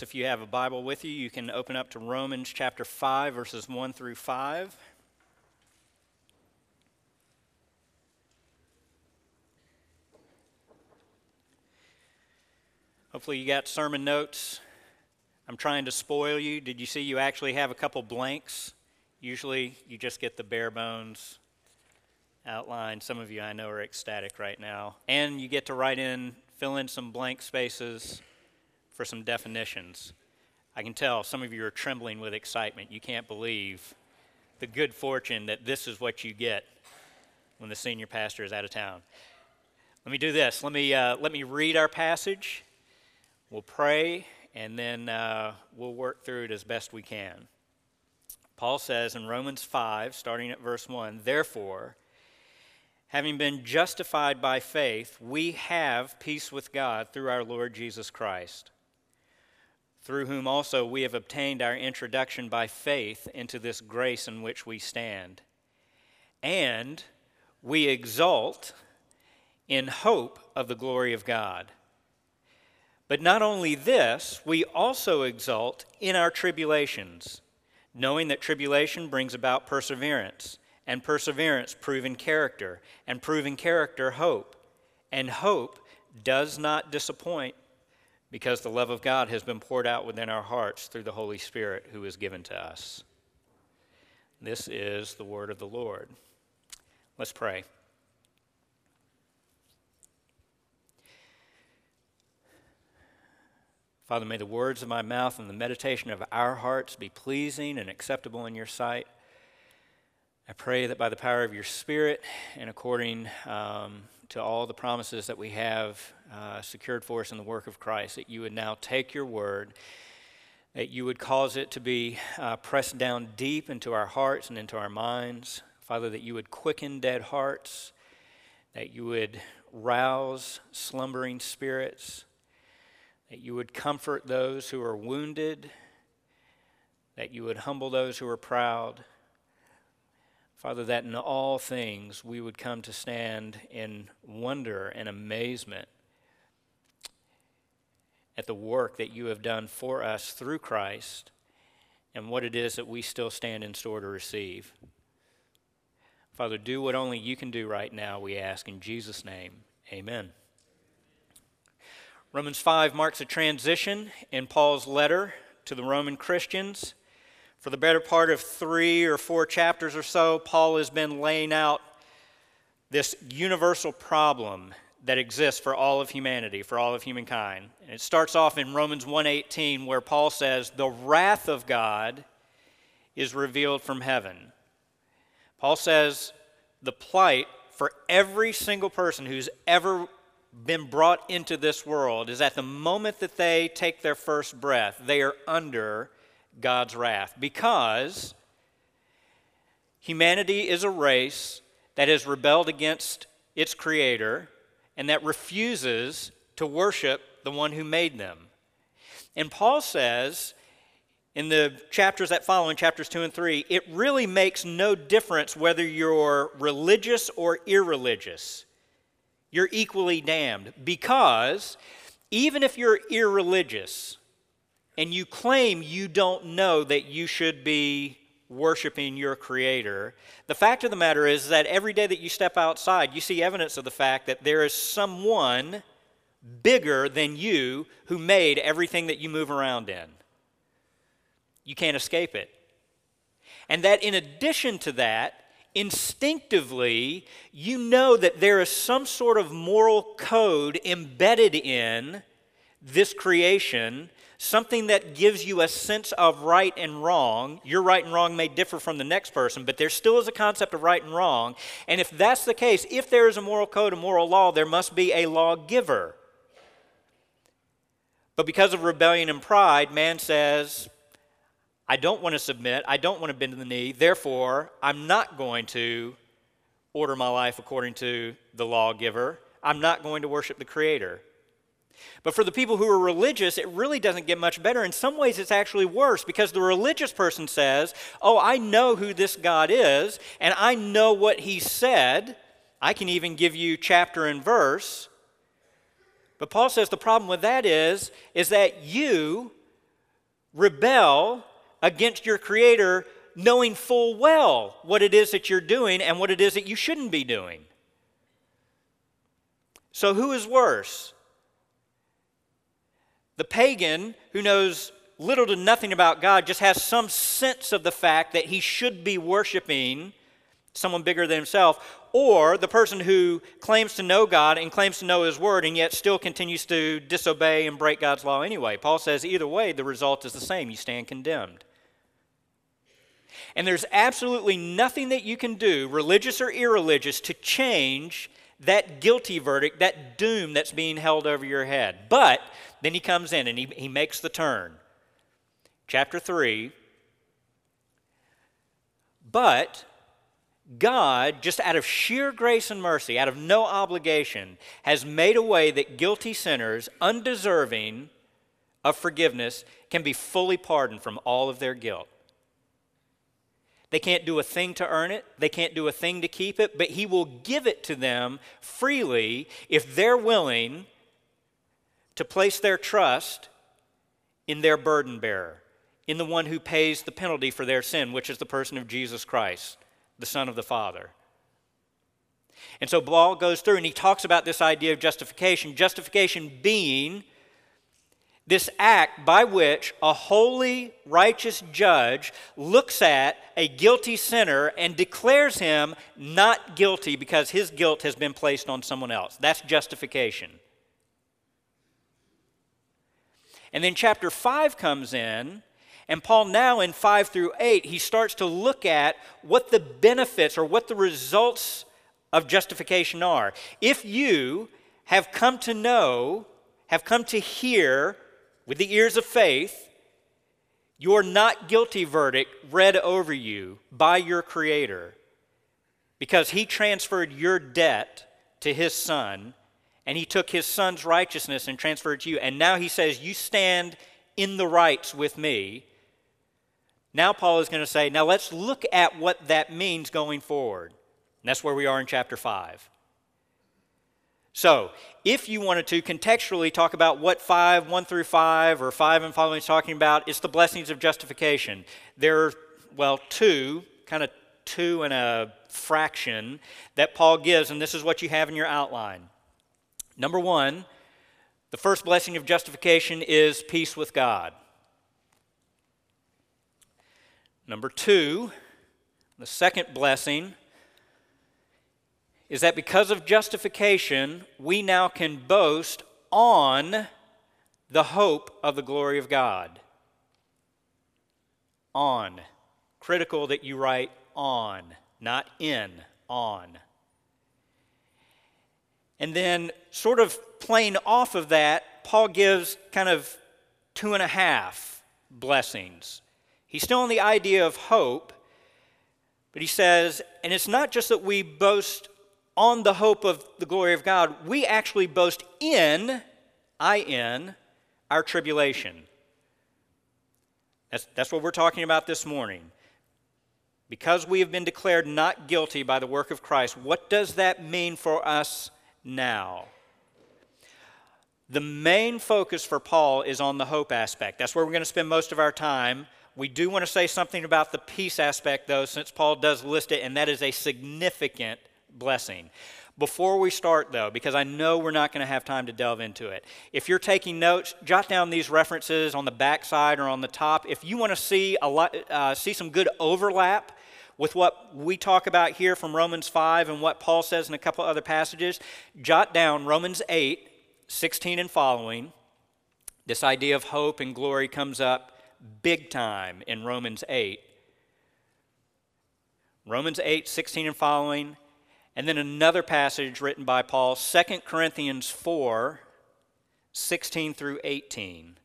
If you have a Bible with you, you can open up to Romans chapter 5, verses 1 through 5. Hopefully, you got sermon notes. I'm trying to spoil you. Did you see you actually have a couple blanks? Usually, you just get the bare bones outline. Some of you I know are ecstatic right now. And you get to write in, fill in some blank spaces for some definitions. I can tell some of you are trembling with excitement. You can't believe the good fortune that this is what you get when the senior pastor is out of town. Let me do this. Let me, uh, let me read our passage. We'll pray, and then uh, we'll work through it as best we can. Paul says in Romans 5, starting at verse 1 Therefore, having been justified by faith, we have peace with God through our Lord Jesus Christ through whom also we have obtained our introduction by faith into this grace in which we stand. And we exult in hope of the glory of God. But not only this, we also exult in our tribulations, knowing that tribulation brings about perseverance, and perseverance, proven character, and proven character, hope. And hope does not disappoint because the love of God has been poured out within our hearts through the Holy Spirit who is given to us. This is the word of the Lord. Let's pray. Father, may the words of my mouth and the meditation of our hearts be pleasing and acceptable in your sight. I pray that by the power of your Spirit and according um, to all the promises that we have uh, secured for us in the work of Christ, that you would now take your word, that you would cause it to be uh, pressed down deep into our hearts and into our minds. Father, that you would quicken dead hearts, that you would rouse slumbering spirits, that you would comfort those who are wounded, that you would humble those who are proud Father, that in all things we would come to stand in wonder and amazement at the work that you have done for us through Christ and what it is that we still stand in store to receive. Father, do what only you can do right now, we ask in Jesus' name. Amen. Romans 5 marks a transition in Paul's letter to the Roman Christians. For the better part of three or four chapters or so, Paul has been laying out this universal problem that exists for all of humanity, for all of humankind. And it starts off in Romans 1:18 where Paul says, "The wrath of God is revealed from heaven." Paul says the plight for every single person who's ever been brought into this world is at the moment that they take their first breath, they are under God's wrath because humanity is a race that has rebelled against its creator and that refuses to worship the one who made them. And Paul says in the chapters that follow, in chapters 2 and 3, it really makes no difference whether you're religious or irreligious. You're equally damned because even if you're irreligious, and you claim you don't know that you should be worshiping your Creator, the fact of the matter is that every day that you step outside, you see evidence of the fact that there is someone bigger than you who made everything that you move around in. You can't escape it. And that in addition to that, instinctively, you know that there is some sort of moral code embedded in this creation something that gives you a sense of right and wrong. Your right and wrong may differ from the next person, but there still is a concept of right and wrong. And if that's the case, if there is a moral code, a moral law, there must be a lawgiver. But because of rebellion and pride, man says, I don't want to submit, I don't want to bend to the knee, therefore, I'm not going to order my life according to the lawgiver. I'm not going to worship the Creator. But for the people who are religious, it really doesn't get much better. In some ways, it's actually worse because the religious person says, Oh, I know who this God is, and I know what he said. I can even give you chapter and verse. But Paul says the problem with that is, is that you rebel against your Creator knowing full well what it is that you're doing and what it is that you shouldn't be doing. So, who is worse? The pagan who knows little to nothing about God just has some sense of the fact that he should be worshiping someone bigger than himself, or the person who claims to know God and claims to know His Word and yet still continues to disobey and break God's law anyway. Paul says either way, the result is the same. You stand condemned. And there's absolutely nothing that you can do, religious or irreligious, to change that guilty verdict, that doom that's being held over your head. But then he comes in and he, he makes the turn. Chapter 3. But God, just out of sheer grace and mercy, out of no obligation, has made a way that guilty sinners, undeserving of forgiveness, can be fully pardoned from all of their guilt. They can't do a thing to earn it, they can't do a thing to keep it, but He will give it to them freely if they're willing to place their trust in their burden bearer, in the one who pays the penalty for their sin, which is the person of Jesus Christ the Son of the Father. And so Paul goes through and he talks about this idea of justification. Justification being this act by which a holy, righteous judge looks at a guilty sinner and declares him not guilty because his guilt has been placed on someone else. That's justification. And then chapter 5 comes in and Paul, now in 5 through 8, he starts to look at what the benefits or what the results of justification are. If you have come to know, have come to hear with the ears of faith, your not guilty verdict read over you by your Creator because He transferred your debt to His Son and He took His Son's righteousness and transferred it to you. And now He says, You stand in the rights with me now, Paul is going to say, now let's look at what that means going forward. And that's where we are in chapter 5. So, if you wanted to contextually talk about what 5, 1 through 5, or 5 and following is talking about, it's the blessings of justification. There are, well, two, kind of two and a fraction that Paul gives, and this is what you have in your outline. Number one, the first blessing of justification is peace with God. Number two, the second blessing is that because of justification, we now can boast on the hope of the glory of God. On. Critical that you write on, not in, on. And then, sort of playing off of that, Paul gives kind of two and a half blessings He's still on the idea of hope, but he says, and it's not just that we boast on the hope of the glory of God, we actually boast in, I in, our tribulation. That's, that's what we're talking about this morning. Because we have been declared not guilty by the work of Christ, what does that mean for us now? The main focus for Paul is on the hope aspect. That's where we're going to spend most of our time we do want to say something about the peace aspect, though, since Paul does list it, and that is a significant blessing. Before we start, though, because I know we're not going to have time to delve into it, if you're taking notes, jot down these references on the back side or on the top. If you want to see a lot, uh, see some good overlap with what we talk about here from Romans 5 and what Paul says in a couple other passages, jot down Romans 8, 16 and following. This idea of hope and glory comes up big time in Romans 8. Romans 8, 16 and following, and then another passage written by Paul, 2 Corinthians 4, 16 through 18.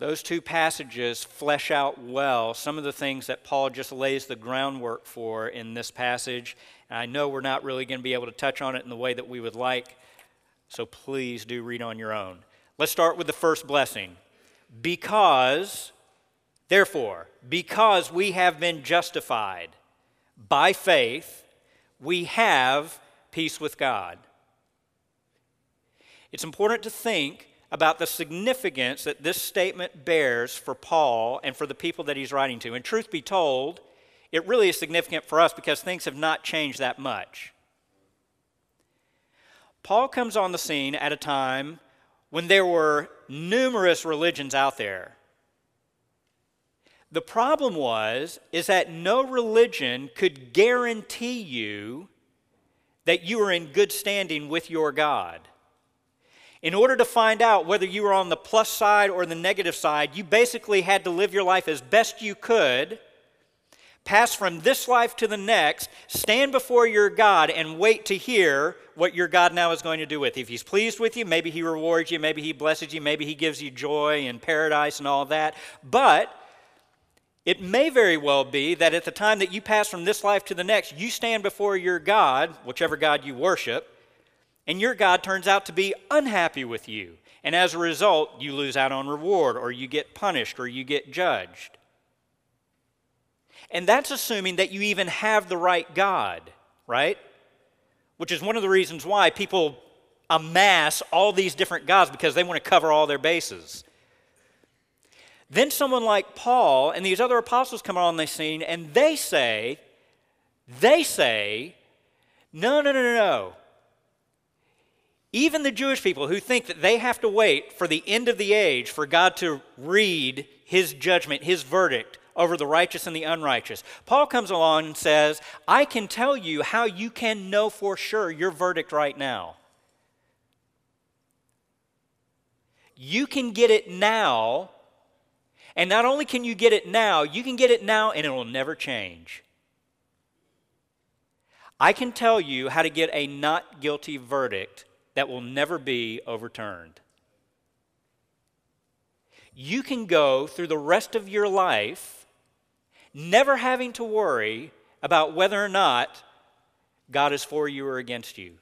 Those two passages flesh out well some of the things that Paul just lays the groundwork for in this passage. And I know we're not really going to be able to touch on it in the way that we would like, so please do read on your own. Let's start with the first blessing. Because, therefore, because we have been justified by faith, we have peace with God. It's important to think about the significance that this statement bears for Paul and for the people that he's writing to. And truth be told, it really is significant for us because things have not changed that much. Paul comes on the scene at a time when there were numerous religions out there. The problem was is that no religion could guarantee you that you are in good standing with your God. In order to find out whether you were on the plus side or the negative side, you basically had to live your life as best you could, pass from this life to the next, stand before your God, and wait to hear what your God now is going to do with you. If He's pleased with you, maybe He rewards you, maybe He blesses you, maybe He gives you joy and paradise and all that. But it may very well be that at the time that you pass from this life to the next, you stand before your God, whichever God you worship and your God turns out to be unhappy with you. And as a result, you lose out on reward, or you get punished, or you get judged. And that's assuming that you even have the right God, right? Which is one of the reasons why people amass all these different gods because they want to cover all their bases. Then someone like Paul and these other apostles come on the scene and they say, they say, no, no, no, no, no. Even the Jewish people who think that they have to wait for the end of the age for God to read his judgment, his verdict over the righteous and the unrighteous. Paul comes along and says, I can tell you how you can know for sure your verdict right now. You can get it now, and not only can you get it now, you can get it now and it will never change. I can tell you how to get a not guilty verdict that will never be overturned. You can go through the rest of your life never having to worry about whether or not God is for you or against you.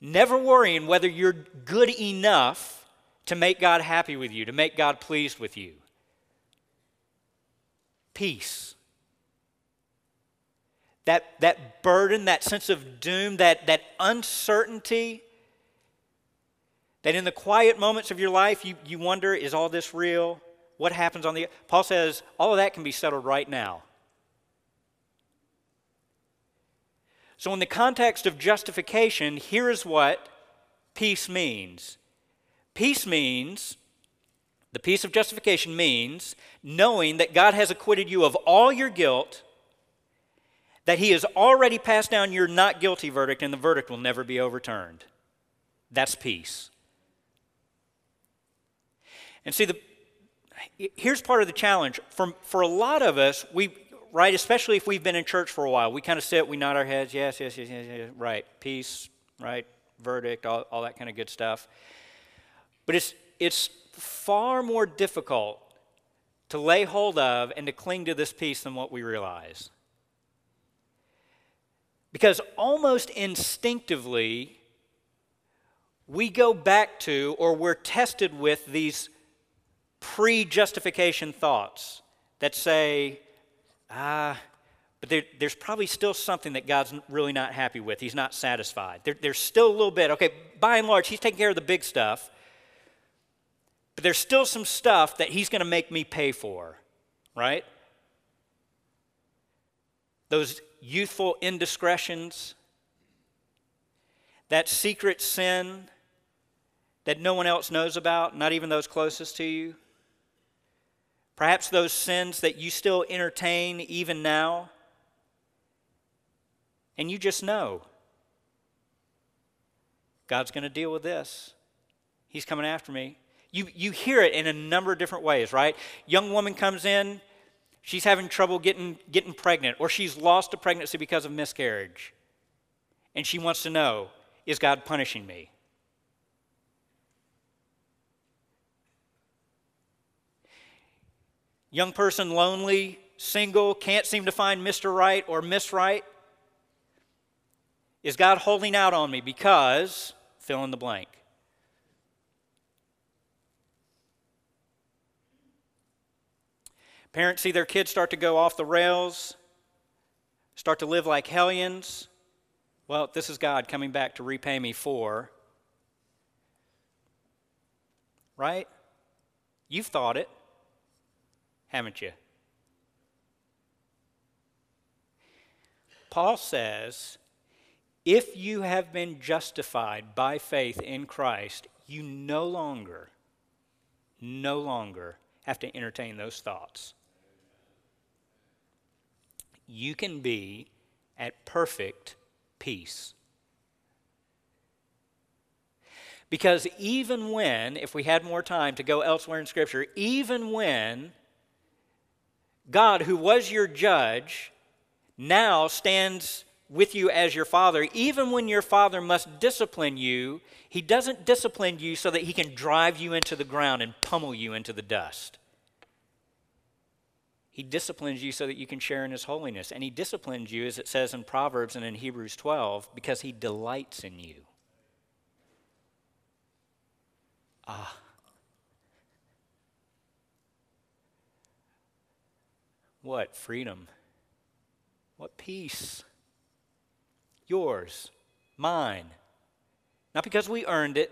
Never worrying whether you're good enough to make God happy with you, to make God pleased with you. Peace. That, that burden, that sense of doom, that, that uncertainty that in the quiet moments of your life, you, you wonder, is all this real? What happens on the. Paul says, all of that can be settled right now. So, in the context of justification, here is what peace means peace means, the peace of justification means knowing that God has acquitted you of all your guilt, that He has already passed down your not guilty verdict, and the verdict will never be overturned. That's peace. And see, the, here's part of the challenge. For, for a lot of us, we, right, especially if we've been in church for a while, we kind of sit, we nod our heads, yes, yes, yes, yes, yes, right, peace, right, verdict, all, all that kind of good stuff. But it's, it's far more difficult to lay hold of and to cling to this peace than what we realize. Because almost instinctively, we go back to or we're tested with these pre justification thoughts that say, ah, but there, there's probably still something that God's really not happy with. He's not satisfied. There, there's still a little bit. Okay, by and large, He's taking care of the big stuff, but there's still some stuff that He's going to make me pay for, right? Those youthful indiscretions, that secret sin that no one else knows about, not even those closest to you. Perhaps those sins that you still entertain even now. And you just know God's going to deal with this. He's coming after me. You, you hear it in a number of different ways, right? Young woman comes in, she's having trouble getting, getting pregnant, or she's lost a pregnancy because of miscarriage. And she wants to know is God punishing me? Young person, lonely, single, can't seem to find Mr. Right or Miss Right. Is God holding out on me because fill in the blank? Parents see their kids start to go off the rails, start to live like hellions. Well, this is God coming back to repay me for. right? You've thought it, haven't you? Paul says, if you have been justified by faith in Christ, you no longer, no longer have to entertain those thoughts. You can be at perfect peace. Because even when, if we had more time to go elsewhere in Scripture, even when God, who was your judge, now stands with you as your father, even when your father must discipline you, he doesn't discipline you so that he can drive you into the ground and pummel you into the dust. He disciplines you so that you can share in his holiness. And he disciplines you, as it says in Proverbs and in Hebrews 12, because he delights in you. Ah. What freedom. What peace. Yours, mine. Not because we earned it,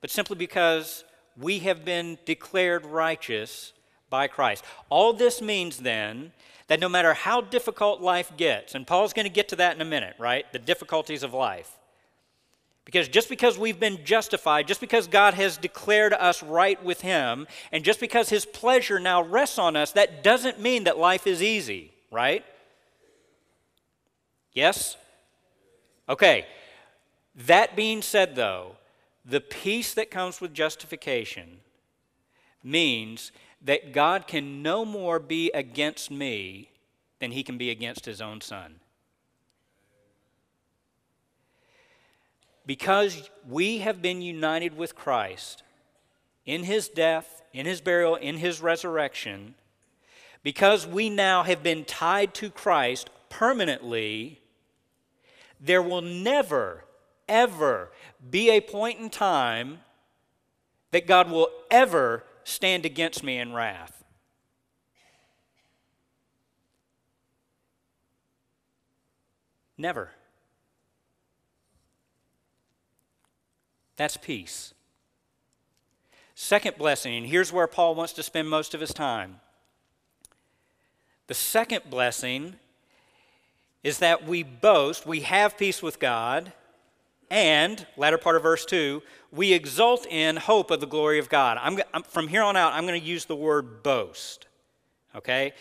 but simply because we have been declared righteous by Christ. All this means then that no matter how difficult life gets, and Paul's going to get to that in a minute, right? The difficulties of life. Because just because we've been justified, just because God has declared us right with Him, and just because His pleasure now rests on us, that doesn't mean that life is easy, right? Yes? Okay. That being said, though, the peace that comes with justification means that God can no more be against me than he can be against his own son. Because we have been united with Christ in his death, in his burial, in his resurrection, because we now have been tied to Christ permanently, there will never, ever be a point in time that God will ever stand against me in wrath. Never. That's peace. Second blessing, and here's where Paul wants to spend most of his time. The second blessing is that we boast, we have peace with God, and, latter part of verse 2, we exult in hope of the glory of God. I'm, I'm, from here on out, I'm going to use the word boast. Okay?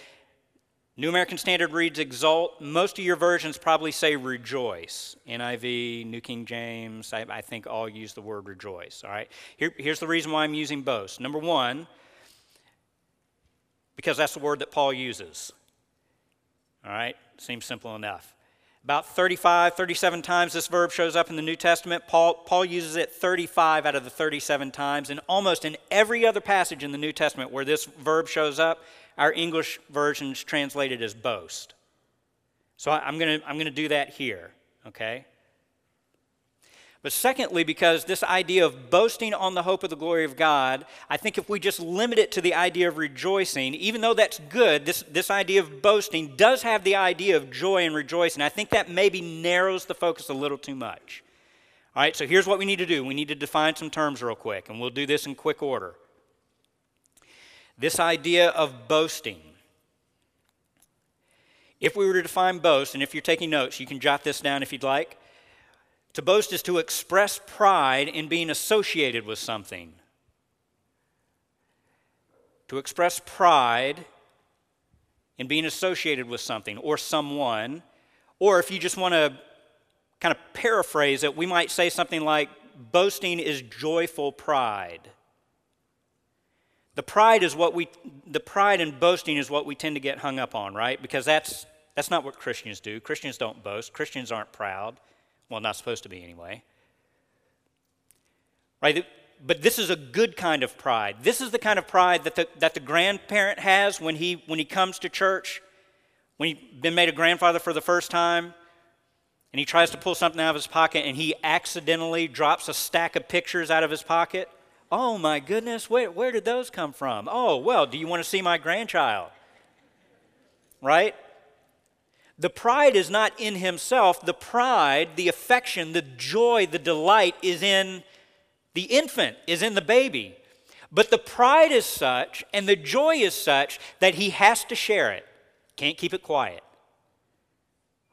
New American Standard reads exult. Most of your versions probably say rejoice. NIV, New King James, I, I think all use the word rejoice. All right? Here, here's the reason why I'm using boast. Number one, because that's the word that Paul uses. All right? Seems simple enough. About 35, 37 times this verb shows up in the New Testament. Paul, Paul uses it 35 out of the 37 times. And almost in every other passage in the New Testament where this verb shows up, our English versions translate it as boast. So I, I'm going to I'm going to do that here, okay? But secondly, because this idea of boasting on the hope of the glory of God, I think if we just limit it to the idea of rejoicing, even though that's good, this, this idea of boasting does have the idea of joy and rejoicing. I think that maybe narrows the focus a little too much. All right, so here's what we need to do we need to define some terms real quick, and we'll do this in quick order. This idea of boasting. If we were to define boast, and if you're taking notes, you can jot this down if you'd like. To boast is to express pride in being associated with something. To express pride in being associated with something or someone. Or if you just want to kind of paraphrase it, we might say something like boasting is joyful pride. The pride is what we the pride and boasting is what we tend to get hung up on, right? Because that's that's not what Christians do. Christians don't boast. Christians aren't proud. Well, not supposed to be anyway. Right? But this is a good kind of pride. This is the kind of pride that the, that the grandparent has when he, when he comes to church, when he's been made a grandfather for the first time, and he tries to pull something out of his pocket and he accidentally drops a stack of pictures out of his pocket. Oh my goodness, where, where did those come from? Oh, well, do you want to see my grandchild? Right? The pride is not in himself. The pride, the affection, the joy, the delight is in the infant, is in the baby. But the pride is such and the joy is such that he has to share it. Can't keep it quiet.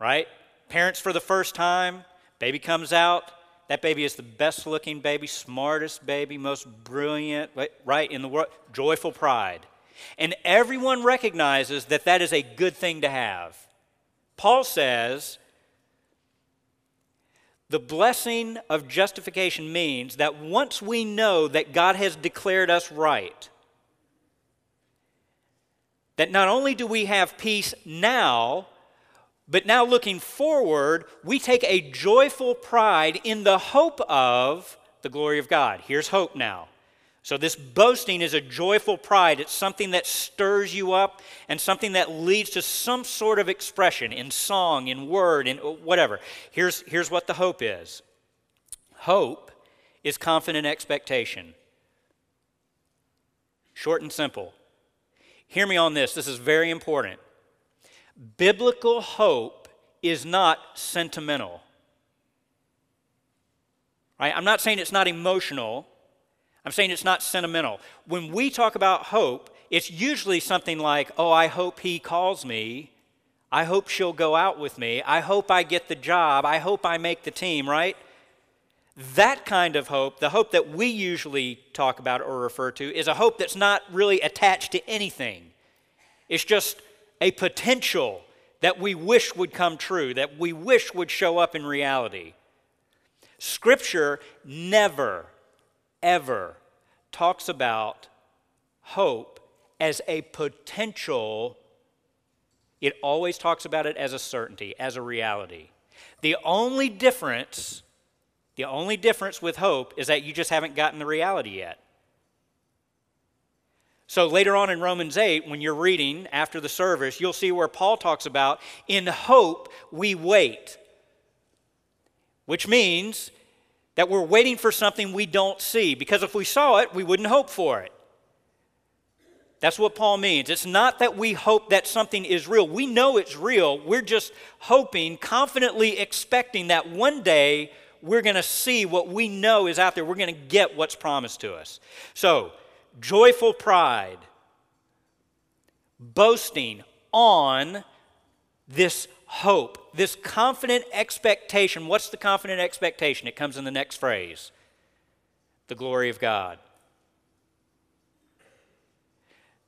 Right? Parents for the first time, baby comes out. That baby is the best looking baby, smartest baby, most brilliant, right, in the world. Joyful pride. And everyone recognizes that that is a good thing to have. Paul says, the blessing of justification means that once we know that God has declared us right, that not only do we have peace now, but now looking forward, we take a joyful pride in the hope of the glory of God. Here's hope now. So, this boasting is a joyful pride. It's something that stirs you up and something that leads to some sort of expression in song, in word, in whatever. Here's, here's what the hope is hope is confident expectation. Short and simple. Hear me on this, this is very important. Biblical hope is not sentimental. Right? I'm not saying it's not emotional. I'm saying it's not sentimental. When we talk about hope, it's usually something like, oh, I hope he calls me. I hope she'll go out with me. I hope I get the job. I hope I make the team, right? That kind of hope, the hope that we usually talk about or refer to, is a hope that's not really attached to anything. It's just a potential that we wish would come true, that we wish would show up in reality. Scripture never ever talks about hope as a potential, it always talks about it as a certainty, as a reality. The only difference, the only difference with hope is that you just haven't gotten the reality yet. So later on in Romans 8, when you're reading after the service, you'll see where Paul talks about, in hope we wait. Which means that we're waiting for something we don't see, because if we saw it, we wouldn't hope for it. That's what Paul means. It's not that we hope that something is real. We know it's real. We're just hoping, confidently expecting that one day we're going to see what we know is out there. We're going to get what's promised to us. So, joyful pride, boasting on this hope, this confident expectation. What's the confident expectation? It comes in the next phrase the glory of God.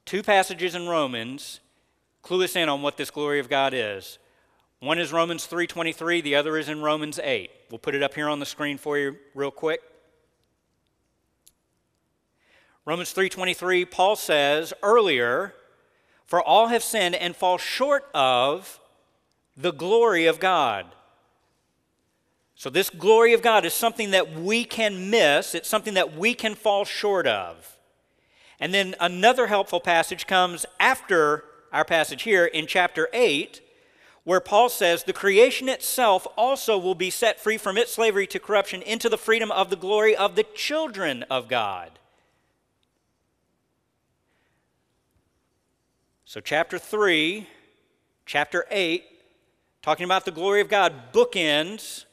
Two passages in Romans clue us in on what this glory of God is. One is Romans 3:23, the other is in Romans 8. We'll put it up here on the screen for you real quick. Romans 3:23 Paul says earlier, for all have sinned and fall short of the glory of God. So, this glory of God is something that we can miss, it's something that we can fall short of. And then another helpful passage comes after our passage here in chapter 8, where Paul says, The creation itself also will be set free from its slavery to corruption into the freedom of the glory of the children of God. So, chapter 3, chapter 8, talking about the glory of God, bookends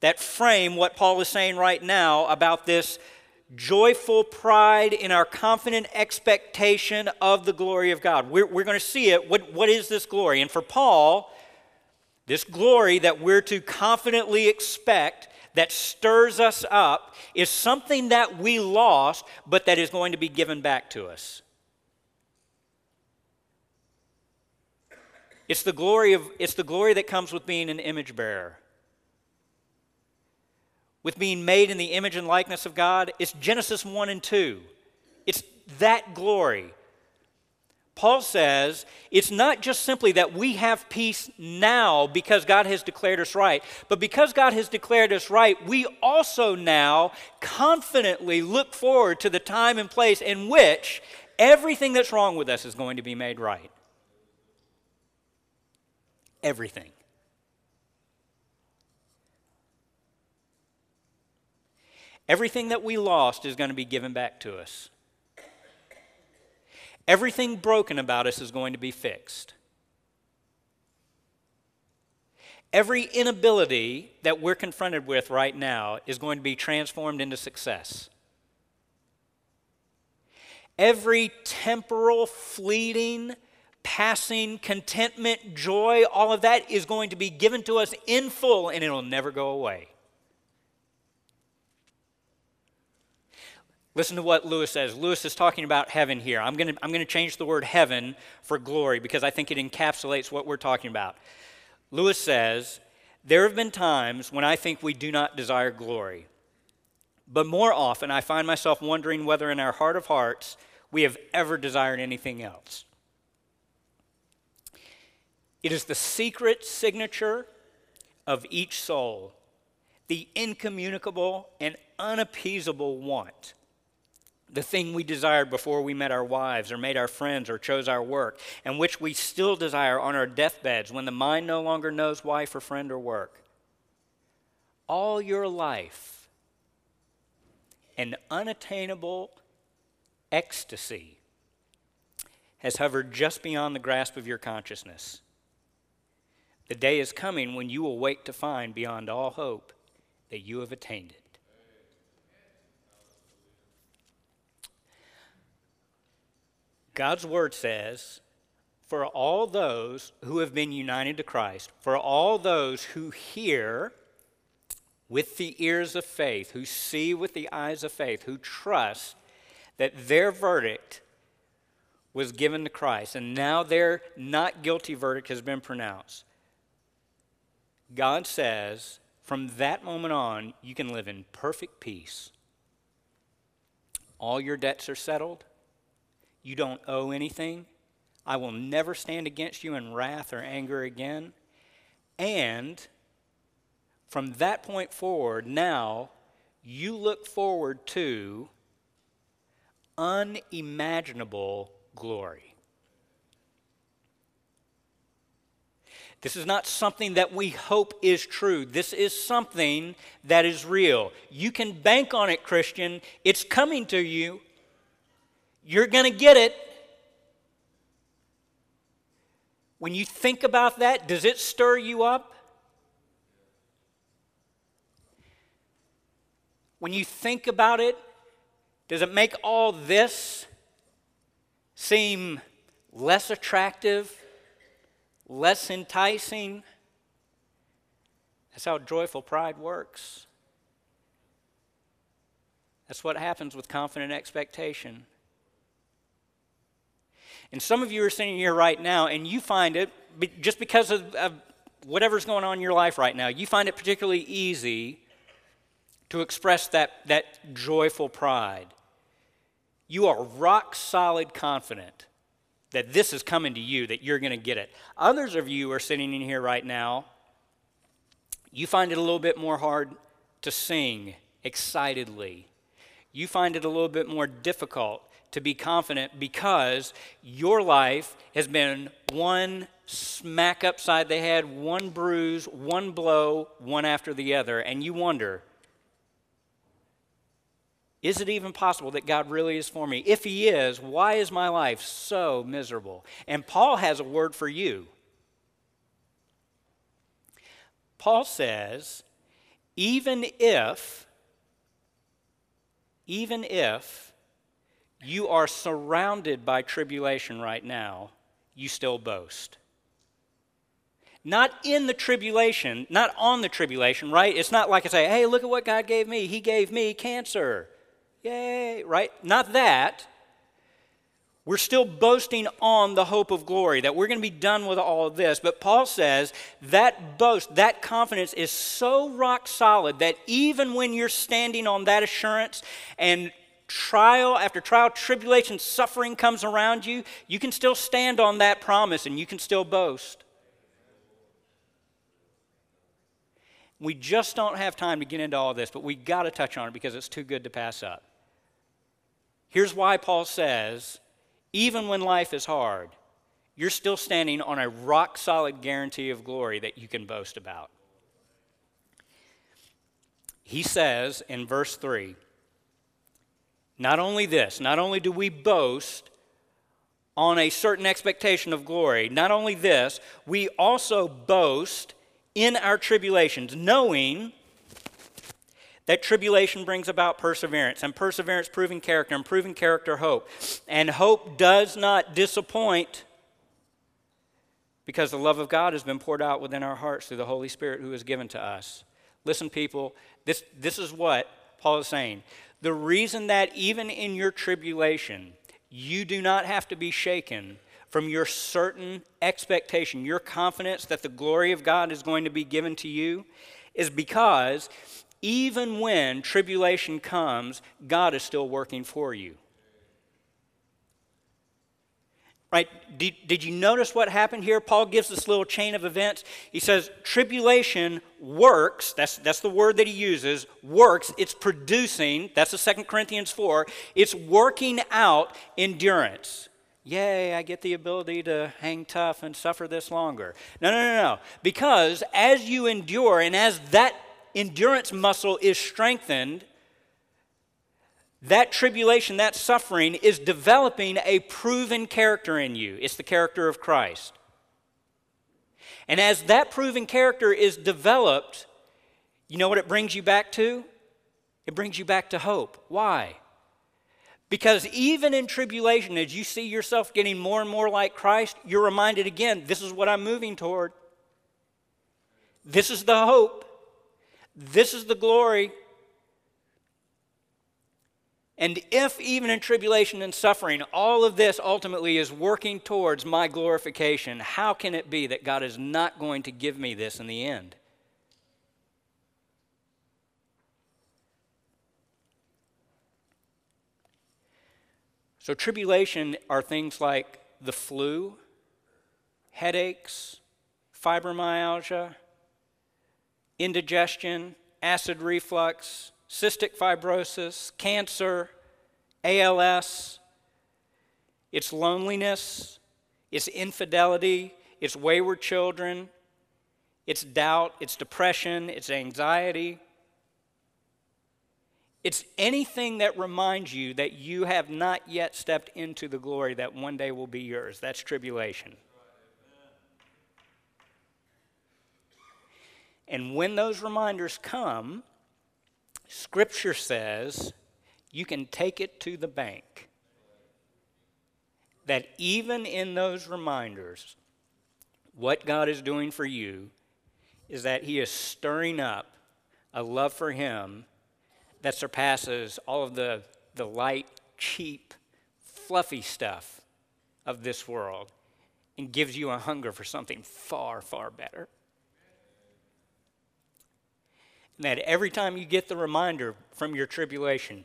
that frame what Paul is saying right now about this joyful pride in our confident expectation of the glory of God. We're, we're going to see it. What, what is this glory? And for Paul, this glory that we're to confidently expect that stirs us up is something that we lost, but that is going to be given back to us. It's the glory of it's the glory that comes with being an image bearer. With being made in the image and likeness of God, it's Genesis 1 and 2. It's that glory. Paul says it's not just simply that we have peace now because God has declared us right, but because God has declared us right, we also now confidently look forward to the time and place in which everything that's wrong with us is going to be made right everything. Everything that we lost is going to be given back to us. Everything broken about us is going to be fixed. Every inability that we're confronted with right now is going to be transformed into success. every temporal, fleeting, passing contentment, joy, all of that is going to be given to us in full and it'll never go away. Listen to what Lewis says. Lewis is talking about heaven here. I'm going to I'm going to change the word heaven for glory because I think it encapsulates what we're talking about. Lewis says, There have been times when I think we do not desire glory. But more often, I find myself wondering whether in our heart of hearts we have ever desired anything else. It is the secret signature of each soul, the incommunicable and unappeasable want the thing we desired before we met our wives or made our friends or chose our work, and which we still desire on our deathbeds when the mind no longer knows wife or friend or work. All your life, an unattainable ecstasy has hovered just beyond the grasp of your consciousness. The day is coming when you will wake to find beyond all hope that you have attained it. God's word says, for all those who have been united to Christ, for all those who hear with the ears of faith, who see with the eyes of faith, who trust that their verdict was given to Christ, and now their not guilty verdict has been pronounced. God says, from that moment on, you can live in perfect peace. All your debts are settled. You don't owe anything. I will never stand against you in wrath or anger again. And from that point forward, now you look forward to unimaginable glory. This is not something that we hope is true. This is something that is real. You can bank on it, Christian. It's coming to you. You're going to get it. When you think about that, does it stir you up? When you think about it, does it make all this seem less attractive, less enticing? That's how joyful pride works. That's what happens with confident expectation. And some of you are sitting here right now and you find it, just because of, of whatever's going on in your life right now, you find it particularly easy to express that, that joyful pride. You are rock solid confident that this is coming to you, that you're going to get it. Others of you are sitting in here right now, you find it a little bit more hard to sing excitedly. You find it a little bit more difficult to be confident because your life has been one smack upside the head, one bruise, one blow, one after the other, and you wonder, is it even possible that God really is for me? If He is, why is my life so miserable? And Paul has a word for you. Paul says, even if, even if you are surrounded by tribulation right now, you still boast. Not in the tribulation, not on the tribulation, right? It's not like I say, hey, look at what God gave me. He gave me cancer. Yay, right? Not that. We're still boasting on the hope of glory, that we're going to be done with all of this. But Paul says that boast, that confidence is so rock solid that even when you're standing on that assurance and trial after trial, tribulation, suffering comes around you, you can still stand on that promise and you can still boast. We just don't have time to get into all this, but we got to touch on it because it's too good to pass up. Here's why Paul says even when life is hard, you're still standing on a rock solid guarantee of glory that you can boast about. He says in verse 3 not only this, not only do we boast on a certain expectation of glory, not only this, we also boast in our tribulations, knowing that tribulation brings about perseverance, and perseverance, proving character, and proving character, hope. And hope does not disappoint because the love of God has been poured out within our hearts through the Holy Spirit who is given to us. Listen, people, this, this is what Paul is saying. The reason that even in your tribulation, you do not have to be shaken from your certain expectation, your confidence that the glory of God is going to be given to you, is because even when tribulation comes, God is still working for you. Right? Did, did you notice what happened here? Paul gives this little chain of events. He says, Tribulation works, that's, that's the word that he uses, works, it's producing, that's the Second Corinthians 4, it's working out endurance. Yay, I get the ability to hang tough and suffer this longer. No, no, no, no. Because as you endure and as that endurance muscle is strengthened, that tribulation, that suffering is developing a proven character in you. It's the character of Christ. And as that proven character is developed, you know what it brings you back to? It brings you back to hope. Why? Because even in tribulation, as you see yourself getting more and more like Christ, you're reminded again this is what I'm moving toward. This is the hope. This is the glory. And if even in tribulation and suffering, all of this ultimately is working towards my glorification, how can it be that God is not going to give me this in the end? So, tribulation are things like the flu, headaches, fibromyalgia, indigestion, acid reflux, cystic fibrosis, cancer, ALS. It's loneliness, it's infidelity, it's wayward children, it's doubt, it's depression, it's anxiety. It's anything that reminds you that you have not yet stepped into the glory that one day will be yours. That's tribulation. And when those reminders come, Scripture says you can take it to the bank. That even in those reminders, what God is doing for you is that He is stirring up a love for Him that surpasses all of the, the light, cheap, fluffy stuff of this world and gives you a hunger for something far, far better. That every time you get the reminder from your tribulation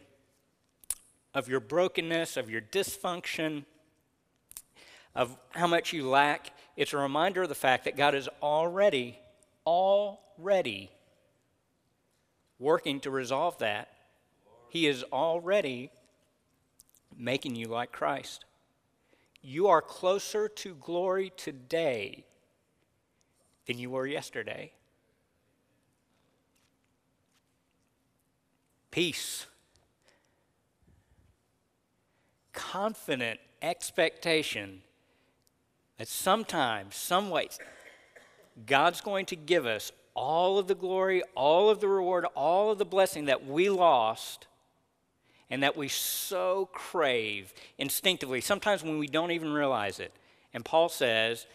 of your brokenness, of your dysfunction, of how much you lack, it's a reminder of the fact that God is already, already working to resolve that. He is already making you like Christ. You are closer to glory today than you were yesterday. Peace, confident expectation that sometimes, some ways, God's going to give us all of the glory, all of the reward, all of the blessing that we lost and that we so crave instinctively, sometimes when we don't even realize it. And Paul says,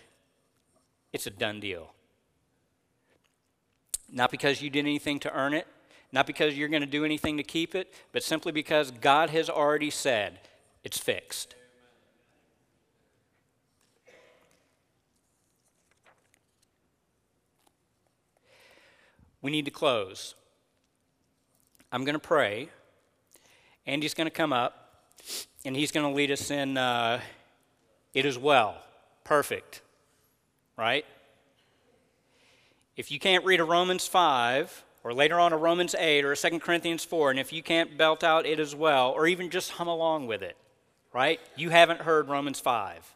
it's a done deal. Not because you did anything to earn it, not because you're going to do anything to keep it, but simply because God has already said it's fixed. We need to close. I'm going to pray. Andy's going to come up, and he's going to lead us in uh, It Is Well. Perfect. Right? If you can't read a Romans 5, or later on a Romans 8 or a 2 Corinthians 4, and if you can't belt out It Is Well, or even just hum along with it, right? You haven't heard Romans 5.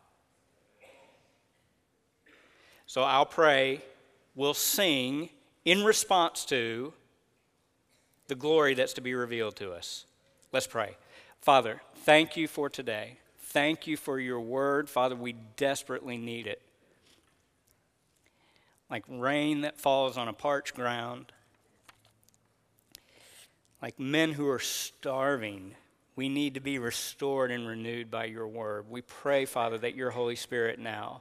So I'll pray, we'll sing in response to the glory that's to be revealed to us. Let's pray. Father, thank you for today. Thank you for your word. Father, we desperately need it. Like rain that falls on a parched ground like men who are starving. We need to be restored and renewed by your word. We pray, Father, that your Holy Spirit now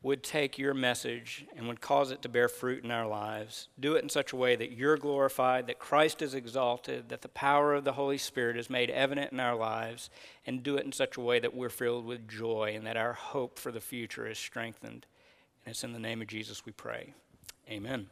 would take your message and would cause it to bear fruit in our lives. Do it in such a way that you're glorified, that Christ is exalted, that the power of the Holy Spirit is made evident in our lives, and do it in such a way that we're filled with joy and that our hope for the future is strengthened. And it's in the name of Jesus we pray. Amen.